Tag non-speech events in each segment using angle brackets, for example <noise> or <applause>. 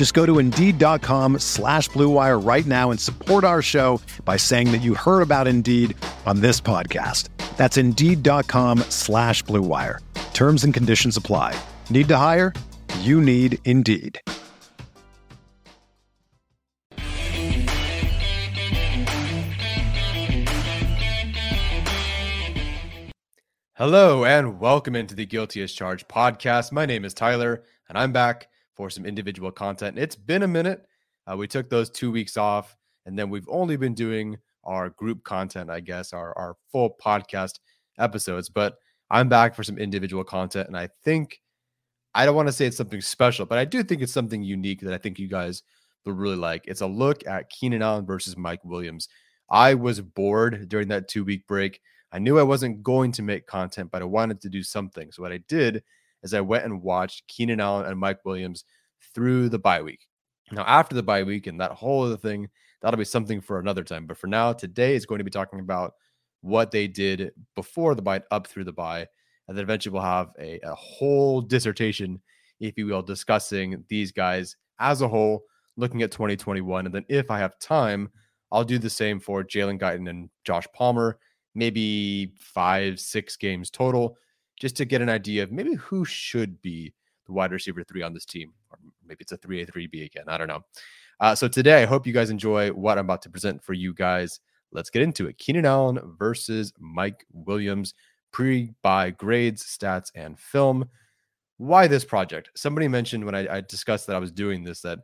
Just go to Indeed.com slash BlueWire right now and support our show by saying that you heard about Indeed on this podcast. That's Indeed.com slash BlueWire. Terms and conditions apply. Need to hire? You need Indeed. Hello and welcome into the Guilty as Charged podcast. My name is Tyler and I'm back for some individual content. It's been a minute. Uh, we took those two weeks off and then we've only been doing our group content, I guess, our, our full podcast episodes. But I'm back for some individual content. And I think, I don't want to say it's something special, but I do think it's something unique that I think you guys will really like. It's a look at Keenan Allen versus Mike Williams. I was bored during that two week break. I knew I wasn't going to make content, but I wanted to do something. So what I did is I went and watched Keenan Allen and Mike Williams through the bye week. Now, after the bye week and that whole other thing, that'll be something for another time. But for now, today is going to be talking about what they did before the bye, up through the bye. And then eventually we'll have a, a whole dissertation, if you will, discussing these guys as a whole, looking at 2021. And then if I have time, I'll do the same for Jalen Guyton and Josh Palmer maybe five, six games total, just to get an idea of maybe who should be the wide receiver three on this team. Or maybe it's a 3A, 3B again. I don't know. Uh, so today, I hope you guys enjoy what I'm about to present for you guys. Let's get into it. Keenan Allen versus Mike Williams, pre bye grades, stats, and film. Why this project? Somebody mentioned when I, I discussed that I was doing this that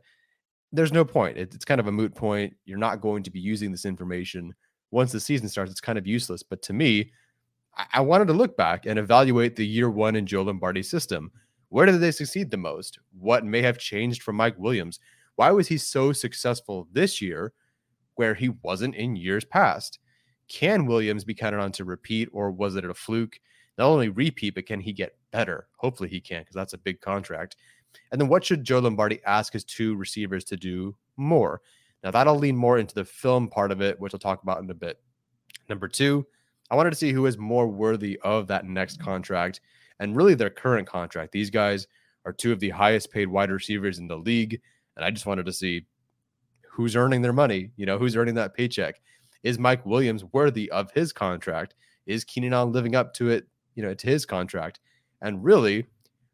there's no point. It, it's kind of a moot point. You're not going to be using this information once the season starts, it's kind of useless. But to me, I, wanted to look back and evaluate the year one in Joe Lombardi's system. Where did they succeed the most? What may have changed from Mike Williams? Why was he so successful this year where he wasn't in years past? Can Williams be counted on to repeat, or was it a fluke? Not only repeat, but can he get better? Hopefully he can, because that's a big contract. And then what should Joe Lombardi ask his two receivers to do more? Now, that'll lean more into the film part of it, which I'll talk about in a bit. Number two, I wanted to see who is more worthy of that next contract and really their current contract. These guys are two of the highest paid wide receivers in the league. And I just wanted to see who's earning their money, you know, who's earning that paycheck. Is Mike Williams worthy of his contract? Is Keenan Allen living up to it, you know, to his contract? And really,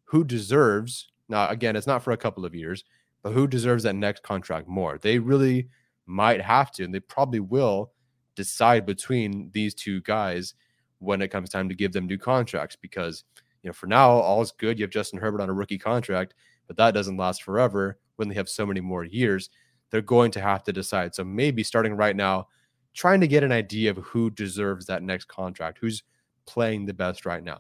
who deserves, now, again, it's not for a couple of years, but who deserves that next contract more? They really might have to, and they probably will decide between these two guys when it comes time to give them new contracts because you know for now all is good. You have justin herbert on a rookie contract but that doesn't last forever when they have so many more years. They're going to have to decide. So maybe starting right now trying to get an idea of who deserves that next contract who's playing the best right now.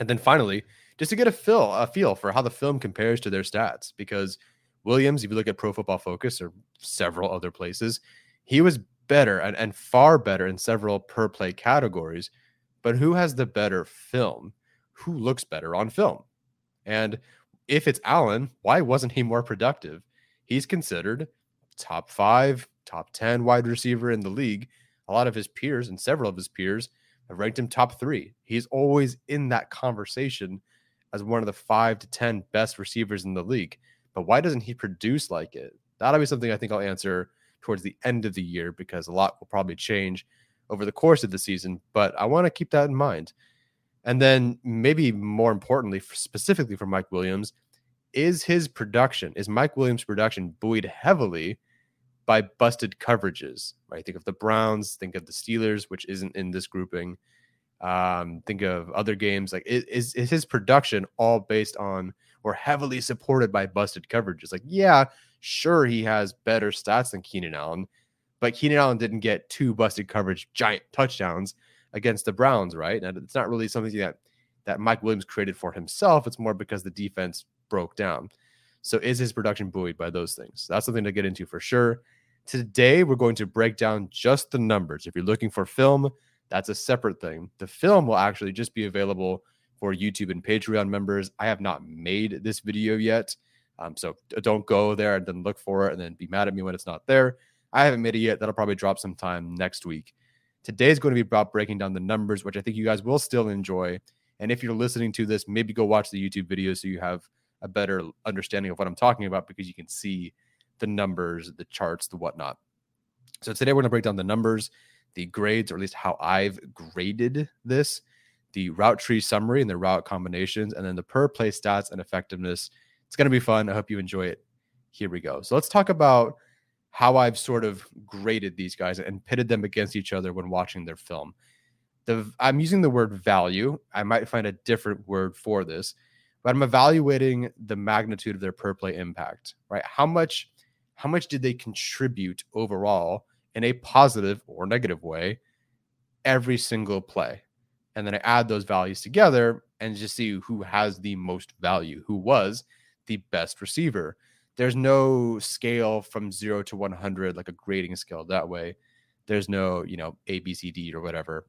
And then finally just to get a feel a feel for how the film compares to their stats because Williams, if you look at Pro Football Focus or several other places, he was better and, and far better in several per play categories. But who has the better film? Who looks better on film? And if it's Allen, why wasn't he more productive? He's considered top five, top 10 wide receiver in the league. A lot of his peers and several of his peers have ranked him top three. He's always in that conversation as one of the five to 10 best receivers in the league but why doesn't he produce like it? That'll be something I think I'll answer towards the end of the year because a lot will probably change over the course of the season. But I want to keep that in mind. And then maybe more importantly, specifically for Mike Williams, is his production, is Mike Williams' production buoyed heavily by busted coverages? Right? Think of the Browns, think of the Steelers, which isn't in this grouping. Um, think of other games like is is his production all based on or heavily supported by busted coverages? Like, yeah, sure, he has better stats than Keenan Allen, but Keenan Allen didn't get two busted coverage giant touchdowns against the Browns, right? And it's not really something that that Mike Williams created for himself. It's more because the defense broke down. So is his production buoyed by those things? That's something to get into for sure. Today we're going to break down just the numbers. If you're looking for film, that's a separate thing. The film will actually just be available for YouTube and Patreon members. I have not made this video yet. Um, so don't go there and then look for it and then be mad at me when it's not there. I haven't made it yet. That'll probably drop sometime next week. Today's going to be about breaking down the numbers, which I think you guys will still enjoy. And if you're listening to this, maybe go watch the YouTube video so you have a better understanding of what I'm talking about because you can see the numbers, the charts, the whatnot. So today we're going to break down the numbers, the grades, or at least how I've graded this, the route tree summary and the route combinations, and then the per play stats and effectiveness. It's going to be fun. I hope you enjoy it. Here we go. So let's talk about how I've sort of graded these guys and pitted them against each other when watching their film. The I'm using the word value. I might find a different word for this, but I'm evaluating the magnitude of their per play impact, right? How much how much did they contribute overall in a positive or negative way every single play? And then I add those values together and just see who has the most value, who was the best receiver. There's no scale from zero to 100, like a grading scale that way. There's no, you know, A, B, C, D or whatever.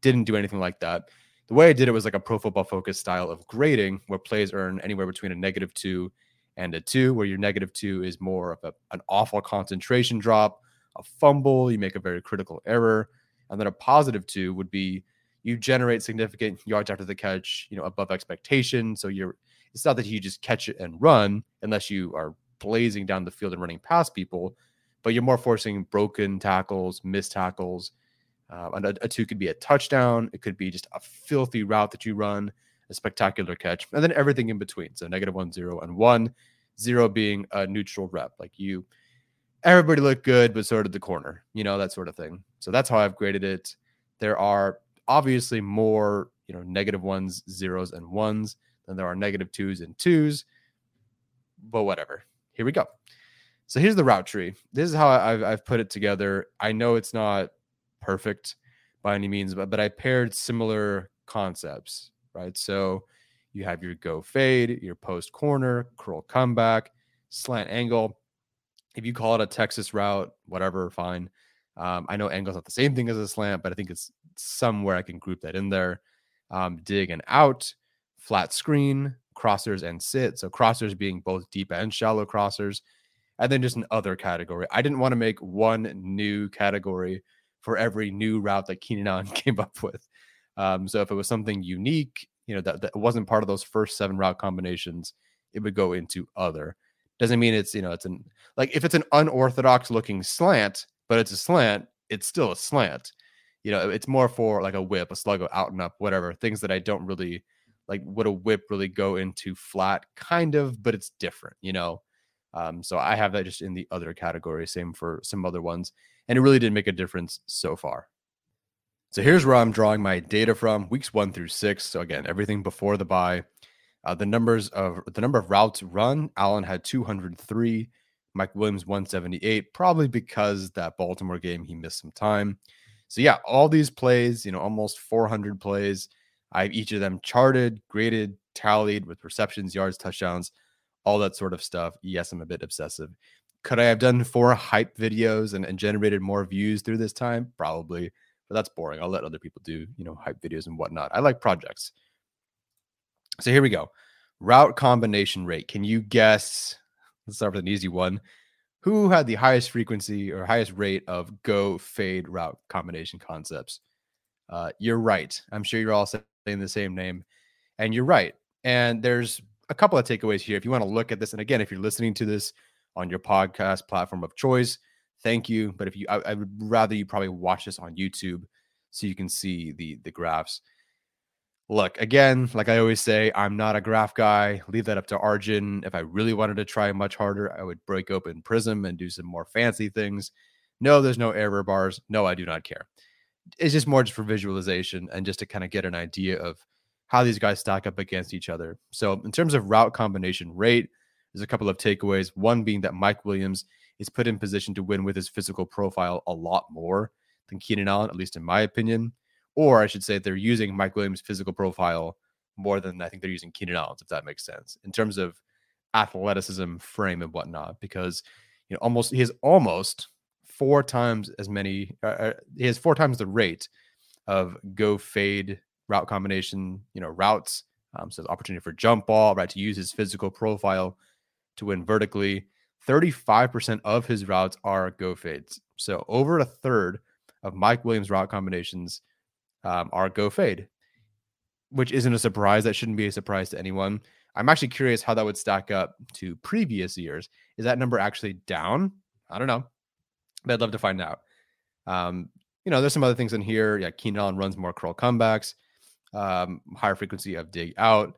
Didn't do anything like that. The way I did it was like a pro football focused style of grading where plays earn anywhere between a negative two and a two, where your negative two is more of a, an awful concentration drop, a fumble, you make a very critical error. And then a positive two would be you generate significant yards after the catch, you know, above expectation. So you're, it's not that you just catch it and run unless you are blazing down the field and running past people, but you're more forcing broken tackles, missed tackles. Uh, a, a two could be a touchdown. It could be just a filthy route that you run a spectacular catch, and then everything in between. So negative one, zero, and one, zero being a neutral rep. Like you, everybody looked good, but sort of the corner, you know, that sort of thing. So that's how I've graded it. There are obviously more, you know, negative ones, zeros, and ones than there are negative twos and twos, but whatever. Here we go. So here's the route tree. This is how I've, I've put it together. I know it's not perfect by any means, but, but I paired similar concepts right? So you have your go fade, your post corner, curl comeback, slant angle. If you call it a Texas route, whatever, fine. Um, I know angle's not the same thing as a slant, but I think it's somewhere I can group that in there. Um, dig and out, flat screen, crossers and sit. So crossers being both deep and shallow crossers, and then just an other category. I didn't want to make one new category for every new route that Keenan Allen <laughs> came up with. Um, so if it was something unique, you know, that, that wasn't part of those first seven route combinations, it would go into other. Doesn't mean it's, you know, it's an like if it's an unorthodox looking slant, but it's a slant, it's still a slant. You know, it's more for like a whip, a slug, out and up, whatever. Things that I don't really like. Would a whip really go into flat? Kind of, but it's different, you know. Um, so I have that just in the other category. Same for some other ones, and it really didn't make a difference so far. So here's where I'm drawing my data from weeks one through six. So again, everything before the bye. Uh, the numbers of the number of routes run, Allen had 203, Mike Williams 178, probably because that Baltimore game he missed some time. So yeah, all these plays, you know, almost 400 plays. I have each of them charted, graded, tallied with receptions, yards, touchdowns, all that sort of stuff. Yes, I'm a bit obsessive. Could I have done four hype videos and, and generated more views through this time? Probably but that's boring. I'll let other people do, you know, hype videos and whatnot. I like projects. So here we go. Route combination rate. Can you guess? Let's start with an easy one. Who had the highest frequency or highest rate of go fade route combination concepts? Uh, you're right. I'm sure you're all saying the same name, and you're right. And there's a couple of takeaways here. If you want to look at this, and again, if you're listening to this on your podcast platform of choice, thank you. But if you, I, I, would rather you probably watch this on YouTube so you can see the the graphs. Look, again, like I always say, I'm not a graph guy. Leave that up to Arjun. If I really wanted to try much harder, I would break open Prism and do some more fancy things. No, there's no error bars. No, I do not care. It's just more just for visualization and just to kind of get an idea of how these guys stack up against each other. So, in terms of route combination rate, there's a couple of takeaways. One being that Mike Williams is put in position to win with his physical profile a lot more than Keenan Allen, at least in my opinion. Or I should say they're using Mike Williams' physical profile more than I think they're using Keenan Allen's, if that makes sense, in terms of athleticism, frame, and whatnot. Because you know, almost he has almost four times as many. Uh, uh he has four times the rate of go fade route combination, you know, routes. Um, so opportunity for jump ball, right? To use his physical profile to win vertically. 35% of his routes are go fades. So over a third of Mike Williams' route combinations um, are go fade, which isn't a surprise. That shouldn't be a surprise to anyone. I'm actually curious how that would stack up to previous years. Is that number actually down? I don't know. But I'd love to find out. Um, you know, there's some other things in here. Yeah, Keenan Allen runs more curl comebacks, um, higher frequency of dig out.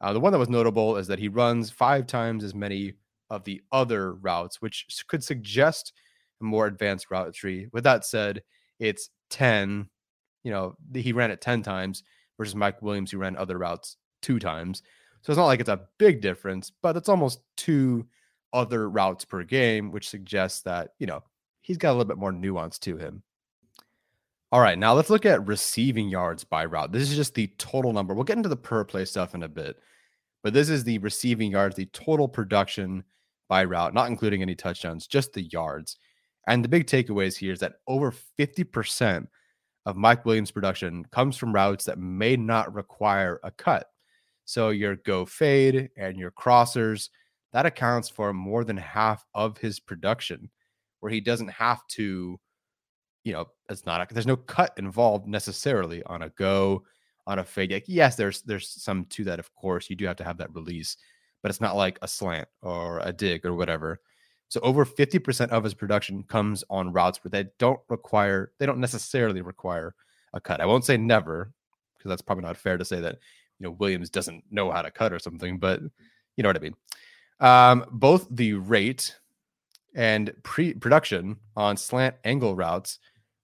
Uh, the one that was notable is that he runs five times as many of the other routes, which could suggest a more advanced route tree. With that said, it's 10. You know, he ran it 10 times versus Mike Williams, who ran other routes two times. So it's not like it's a big difference, but it's almost two other routes per game, which suggests that, you know, he's got a little bit more nuance to him. All right, now let's look at receiving yards by route. This is just the total number. We'll get into the per play stuff in a bit, but this is the receiving yards, the total production by route, not including any touchdowns, just the yards. And the big takeaways here is that over 50% of Mike Williams' production comes from routes that may not require a cut. So your go fade and your crossers, that accounts for more than half of his production, where he doesn't have to you know, it's not a, there's no cut involved necessarily on a go, on a fade. Like, yes, there's there's some to that, of course. You do have to have that release, but it's not like a slant or a dig or whatever. So over 50% of his production comes on routes where they don't require, they don't necessarily require a cut. I won't say never, because that's probably not fair to say that, you know, Williams doesn't know how to cut or something, but you know what I mean. Um, both the rate and pre-production on slant angle routes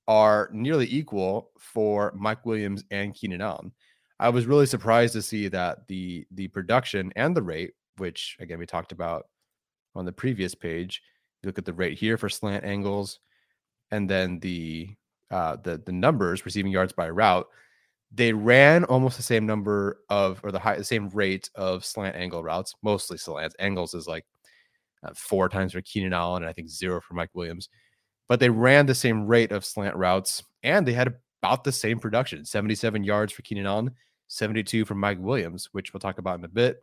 are nearly equal for Mike Williams and Keenan Allen. I was really surprised to see that the the production and the rate, which again we talked about on the previous page, you look at the rate here for slant angles, and then the uh, the the numbers receiving yards by route, they ran almost the same number of or the high the same rate of slant angle routes, mostly slants. Angles is like four times for Keenan Allen, and I think zero for Mike Williams. But they ran the same rate of slant routes, and they had about the same production: 77 yards for Keenan Allen, 72 for Mike Williams, which we'll talk about in a bit.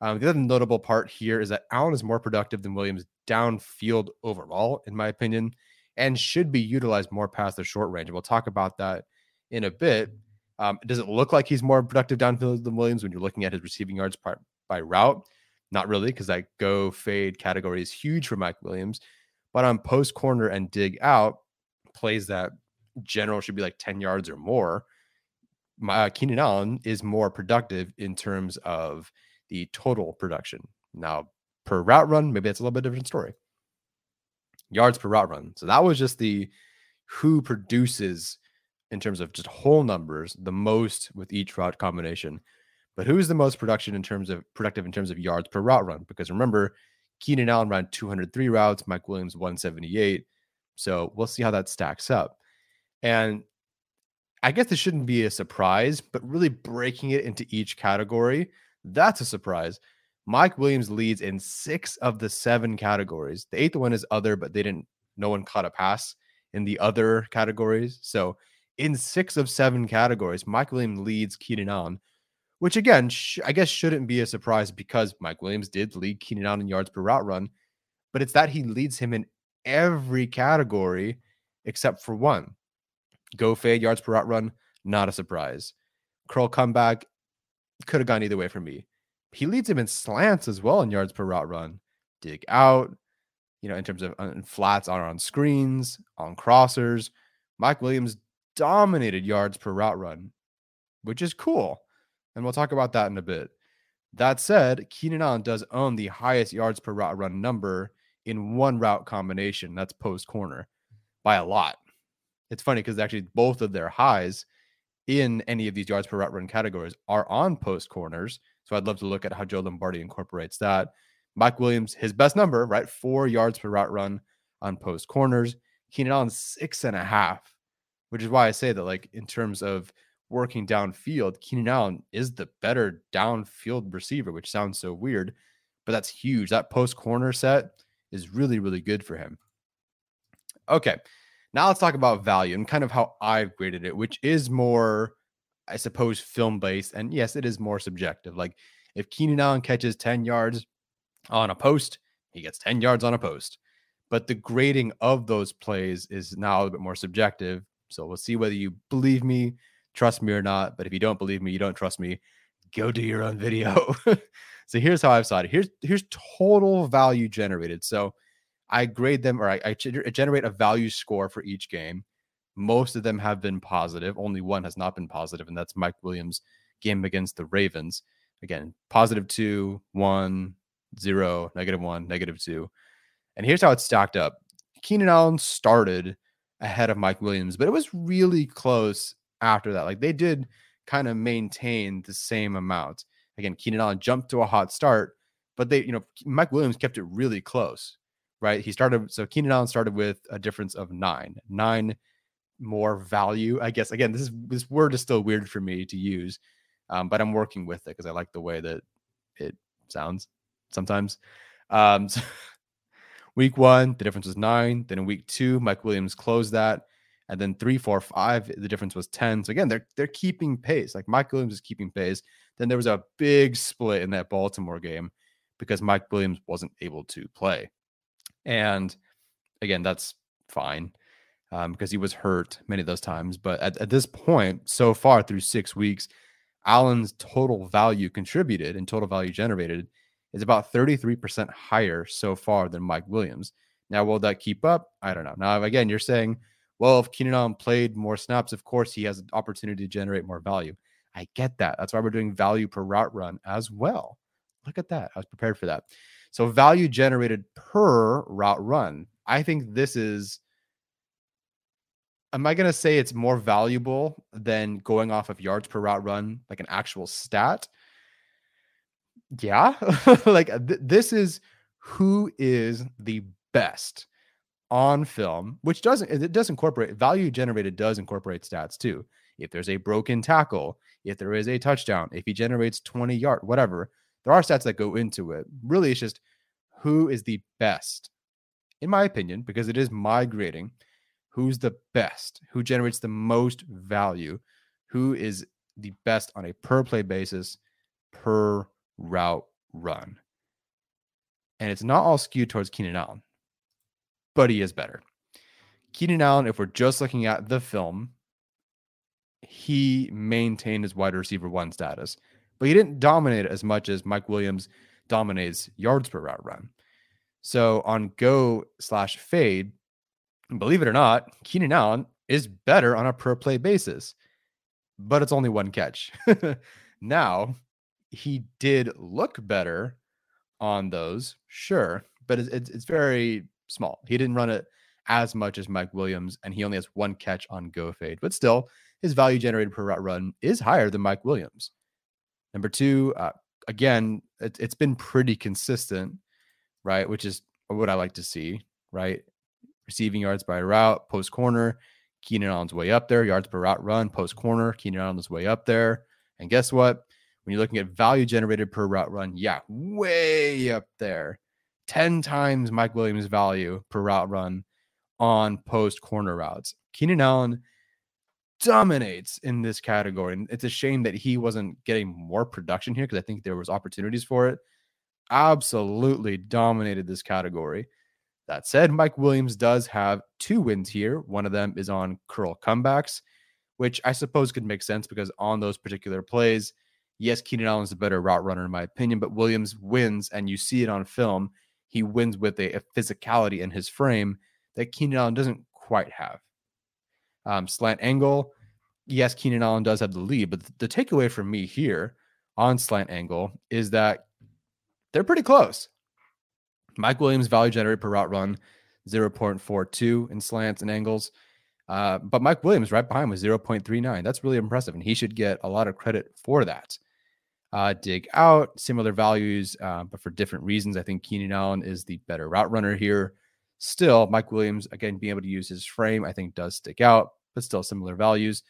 Um, the other notable part here is that Allen is more productive than Williams downfield overall, in my opinion, and should be utilized more past the short range. We'll talk about that in a bit. Um, does it look like he's more productive downfield than Williams when you're looking at his receiving yards by, by route? Not really, because that go fade category is huge for Mike Williams. But on post corner and dig out, plays that general should be like 10 yards or more. My, uh, Keenan Allen is more productive in terms of the total production. Now, per route run, maybe that's a little bit different story. Yards per route run. So that was just the who produces in terms of just whole numbers the most with each route combination. But who's the most production in terms of productive in terms of yards per route run? Because remember, Keenan Allen ran 203 routes, Mike Williams 178. So we'll see how that stacks up. And I guess this shouldn't be a surprise, but really breaking it into each category, that's a surprise. Mike Williams leads in six of the seven categories. The eighth one is other, but they didn't, no one caught a pass in the other categories. So in six of seven categories, Mike Williams leads Keenan Allen which again, sh- I guess shouldn't be a surprise because Mike Williams did lead Keenan Allen in yards per route run, but it's that he leads him in every category except for one. Go fade yards per route run, not a surprise. Curl comeback could have gone either way for me. He leads him in slants as well in yards per route run. Dig out, you know, in terms of uh, flats on on screens, on crossers. Mike Williams dominated yards per route run, which is cool. And we'll talk about that in a bit. That said, Keenan Allen does own the highest yards per route run number in one route combination. That's post corner by a lot. it's funny because actually both of their highs in any of these yards per route run categories are on post corners. So I'd love to look at how Joe Lombardi incorporates that. Mike Williams, his best number, right? Four yards per route run on post corners. Keenan Allen, six and a half, which is why I say that, like, in terms of working downfield, Keenan Allen is the better downfield receiver, which sounds so weird, but that's huge. That post corner set is really, really good for him. Okay. Now let's talk about value and kind of how I've graded it, which is more, I suppose, film based. And yes, it is more subjective. Like if Keenan Allen catches 10 yards on a post, he gets 10 yards on a post. But the grading of those plays is now a little bit more subjective. So we'll see whether you believe me, trust me or not. But if you don't believe me, you don't trust me, go do your own video. <laughs> so here's how I've saw it. Here's here's total value generated. So I grade them or I, I generate a value score for each game. Most of them have been positive. Only one has not been positive, and that's Mike Williams' game against the Ravens. Again, positive two, one, zero, negative one, negative two. And here's how it's stacked up. Keenan Allen started ahead of Mike Williams, but it was really close after that. Like they did kind of maintain the same amount. Again, Keenan Allen jumped to a hot start, but they, you know, Mike Williams kept it really close right? He started so Keenan Allen started with a difference of nine, nine more value. I guess again, this is this word is still weird for me to use, um, but I'm working with it because I like the way that it sounds sometimes. Um, so <laughs> week one, the difference was nine. Then in week two, Mike Williams closed that. And then three, four, five, the difference was 10. So again, they're they're keeping pace. Like Mike Williams is keeping pace. Then there was a big split in that Baltimore game because Mike Williams wasn't able to play. And again, that's fine um, because he was hurt many of those times. But at, at this point, so far through six weeks, Allen's total value contributed and total value generated is about 33% higher so far than Mike Williams. Now, will that keep up? I don't know. Now, again, you're saying, well, if Keenan Allen played more snaps, of course he has an opportunity to generate more value. I get that. That's why we're doing value per route run as well. Look at that. I was prepared for that. So value generated per route run. I think this is am I going to say it's more valuable than going off of yards per route run, like an actual stat? Yeah. <laughs> like th- this is who is the best on film, which doesn't, it does incorporate value generated, does incorporate stats too. If there's a broken tackle, if there is a touchdown, if he generates 20 yard, whatever, there are stats that go into it. Really, it's just who is the best, in my opinion, because it is my grading. Who's the best? Who generates the most value? Who is the best on a per play basis per route run? And it's not all skewed towards Keenan Allen, but he is better. Keenan Allen, if we're just looking at the film, he maintained his wide receiver one status but he didn't dominate as much as Mike Williams dominates yards per route run. So on go slash fade, believe it or not, Keenan Allen is better on a per play basis, but it's only one catch. <laughs> now, he did look better on those, sure, but it's, it's, it's very small. He didn't run it as much as Mike Williams, and he only has one catch on go fade, but still, his value generated per route run is higher than Mike Williams. Number two, uh, again, it, it's been pretty consistent, right? Which is what I like to see, right? Receiving yards by route, post corner, Keenan Allen's way up there. Yards per route run, post corner, Keenan Allen's way up there. And guess what? When you're looking at value generated per route run, yeah, way up there. 10 times Mike Williams' value per route run on post corner routes. Keenan Allen dominates in this category. And it's a shame that he wasn't getting more production here because I think there was opportunities for it. Absolutely dominated this category. That said, Mike Williams does have two wins here. One of them is on curl comebacks, which I suppose could make sense because on those particular plays, yes, Keenan Allen's a better route runner in my opinion, but Williams wins, and you see it on film. He wins with a, a physicality in his frame that Keenan Allen doesn't quite have. Um, slant angle, yes, Keenan Allen does have the lead, but the takeaway from me here on slant angle is that they're pretty close. Mike Williams value generated per route run 0.42 in slants and angles. Uh, but Mike Williams right behind was 0.39. That's really impressive, and he should get a lot of credit for that. Uh, dig out, similar values, uh, but for different reasons. I think Keenan Allen is the better route runner here. Still, Mike Williams, again, being able to use his frame, I think does stick out, but still similar values.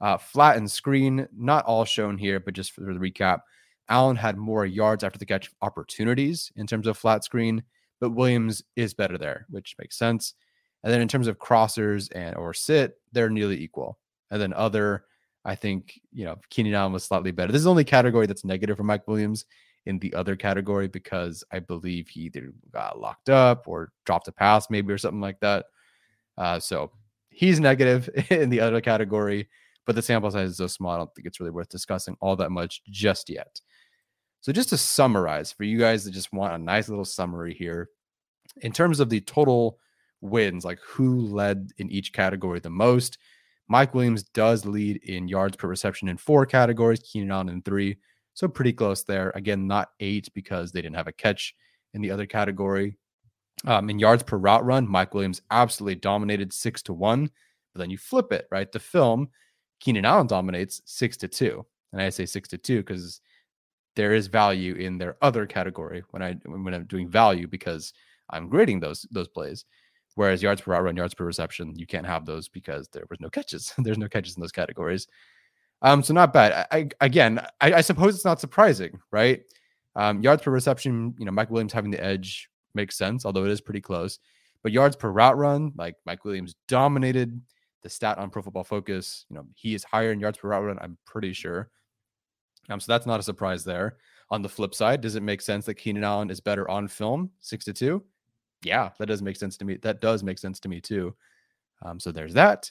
Uh, flat and screen, not all shown here, but just for the recap, Allen had more yards after the catch opportunities in terms of flat screen, but Williams is better there, which makes sense. And then in terms of crossers and or sit, they're nearly equal. And then other, I think, you know, Keenan Allen was slightly better. This is the only category that's negative for Mike Williams in the other category because I believe he either got locked up or dropped a pass, maybe, or something like that. Uh, so he's negative <laughs> in the other category, but the sample size is so small. I don't think it's really worth discussing all that much just yet. So, just to summarize for you guys that just want a nice little summary here, in terms of the total wins, like who led in each category the most, Mike Williams does lead in yards per reception in four categories, Keenan Allen in three. So, pretty close there. Again, not eight because they didn't have a catch in the other category. Um, in yards per route run, Mike Williams absolutely dominated six to one. But then you flip it, right? The film, Keenan Allen dominates six to two. And I say six to two because there is value in their other category when I when I'm doing value because I'm grading those those plays. Whereas yards per route run, yards per reception, you can't have those because there was no catches. <laughs> There's no catches in those categories. Um, so not bad. I, I again, I, I, suppose it's not surprising, right? Um, yards per reception, you know, Mike Williams having the edge makes sense, although it is pretty close. But yards per route run, like Mike Williams dominated the stat on Pro Football Focus. You know, he is higher in yards per route run. I'm pretty sure. Um, so that's not a surprise there. On the flip side, does it make sense that Keenan Allen is better on film, six to two? Yeah, that does make sense to me. That does make sense to me too. Um, so there's that.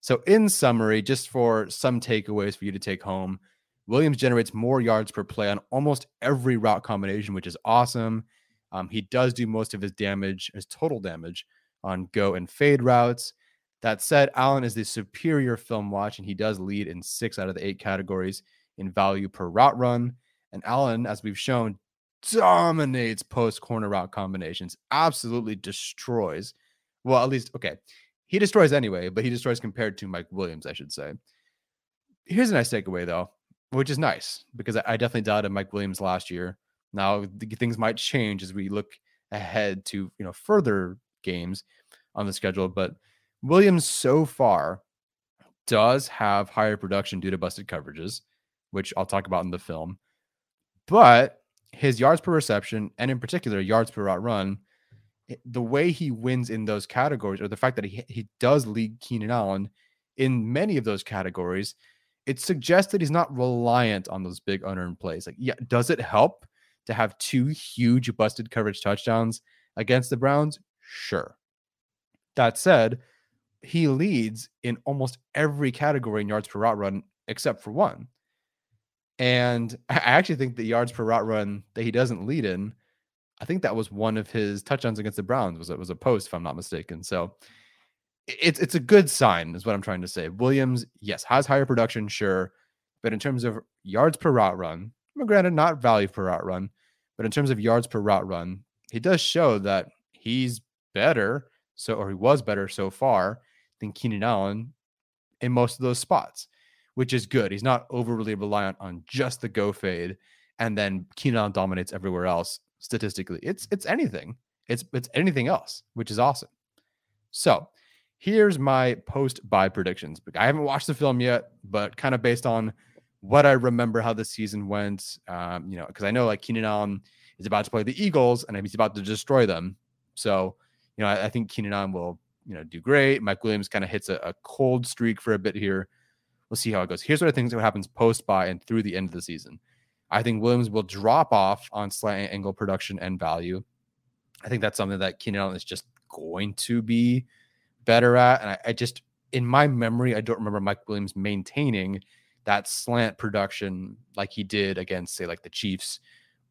So in summary, just for some takeaways for you to take home, Williams generates more yards per play on almost every route combination, which is awesome. Um, he does do most of his damage, his total damage on go and fade routes. That said, Allen is the superior film watch, and he does lead in six out of the eight categories in value per route run. And Allen, as we've shown, dominates post corner route combinations, absolutely destroys. Well, at least, okay, he destroys anyway, but he destroys compared to Mike Williams, I should say. Here's a nice takeaway, though, which is nice because I definitely doubted Mike Williams last year. Now things might change as we look ahead to you know further games on the schedule, but Williams so far does have higher production due to busted coverages which I'll talk about in the film. But his yards per reception, and in particular yards per route run, the way he wins in those categories, or the fact that he he does lead Keenan Allen in many of those categories, it suggests that he's not reliant on those big unearned plays. Like, yeah, does it help to have two huge busted coverage touchdowns against the Browns? Sure. That said, he leads in almost every category in yards per route run except for one. And I actually think the yards per route run that he doesn't lead in, I think that was one of his touchdowns against the Browns. Was it was a post, if I'm not mistaken. So it's it's a good sign, is what I'm trying to say. Williams, yes, has higher production, sure, but in terms of yards per route run, granted, not value per route run, but in terms of yards per route run, he does show that he's better. So, or he was better so far than Keenan Allen in most of those spots which is good. He's not overly reliant on just the go fade, and then Keenan dominates everywhere else statistically. It's it's anything. It's it's anything else, which is awesome. So here's my post bye predictions. I haven't watched the film yet, but kind of based on what I remember how the season went, um, you know, because I know like Keenan Allen is about to play the Eagles and he's about to destroy them. So, you know, I, I think Keenan Allen will, you know, do great. Mike Williams kind of hits a, a cold streak for a bit here. We'll see how it goes. Here's what I think happens post bye and through the end of the season. I think Williams will drop off on slant angle production and value. I think that's something that Keenan Allen is just going to be better at. And I, I, just, in my memory, I don't remember Mike Williams maintaining that slant production like he did against, say, like the Chiefs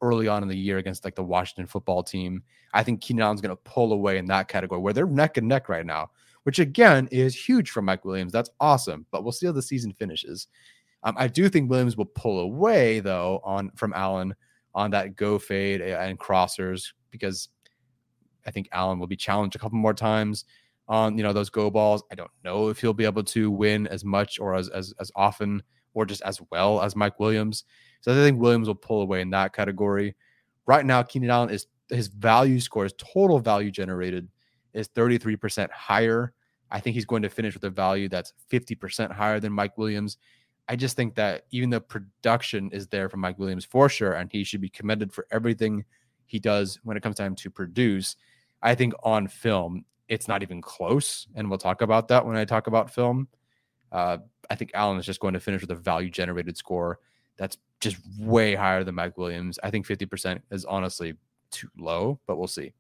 early on in the year against like the Washington football team. I think Keenan Allen's going to pull away in that category where they're neck and neck right now which again is huge for Mike Williams. That's awesome, but we'll see how the season finishes. Um, I do think Williams will pull away though on from Allen on that go fade and crossers because I think Allen will be challenged a couple more times on you know those go balls. I don't know if he'll be able to win as much or as as as often or just as well as Mike Williams. So I think Williams will pull away in that category. Right now, Keenan Allen is his value score, his total value generated is 33% higher. I think he's going to finish with a value that's 50% higher than Mike Williams. I just think that even the production is there for Mike Williams for sure, and he should be commended for everything he does when it comes time to produce. I think on film, it's not even close. And we'll talk about that when I talk about film. Uh, I think Allen is just going to finish with a value generated score that's just way higher than Mike Williams. I think 50% is honestly too low, but we'll see.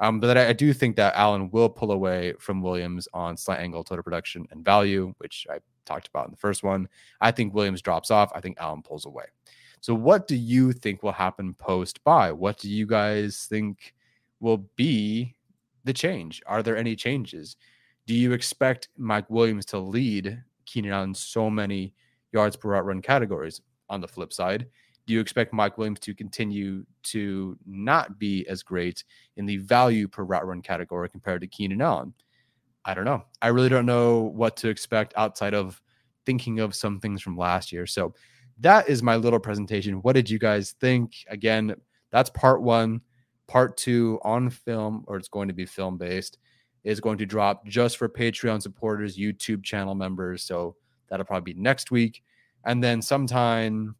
Um, but I, I, do think that Allen will pull away from Williams on slant angle, total production, and value, which I talked about in the first one. I think Williams drops off. I think Allen pulls away. So, what do you think will happen post bye? What do you guys think will be the change? Are there any changes? Do you expect Mike Williams to lead Keenan Allen so many yards per route run categories? On the flip side, do you expect Mike Williams to continue to not be as great in the value per route run category compared to Keenan Allen? I don't know. I really don't know what to expect outside of thinking of some things from last year. So that is my little presentation. What did you guys think? Again, that's part one. Part two on film, or it's going to be film based, is going to drop just for Patreon supporters, YouTube channel members. So that'll probably be next week. And then sometime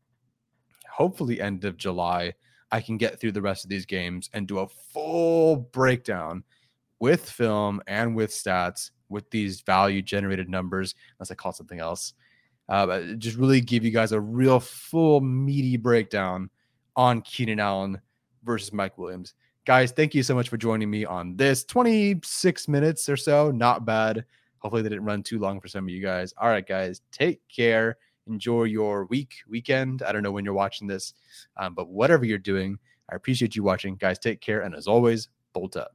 hopefully end of July, I can get through the rest of these games and do a full breakdown with film and with stats with these value generated numbers, unless I call it something else. Uh, just really give you guys a real full meaty breakdown on Keenan Allen versus Mike Williams. Guys, thank you so much for joining me on this 26 minutes or so. Not bad. Hopefully, they didn't run too long for some of you guys. All right, guys, take care enjoy your week, weekend. I don't know when you're watching this, um, but whatever you're doing, I appreciate you watching. Guys, take care. And as always, bolt up.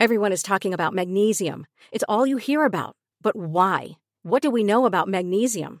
Everyone is talking about magnesium. It's all you hear about. But why? What do we know about magnesium?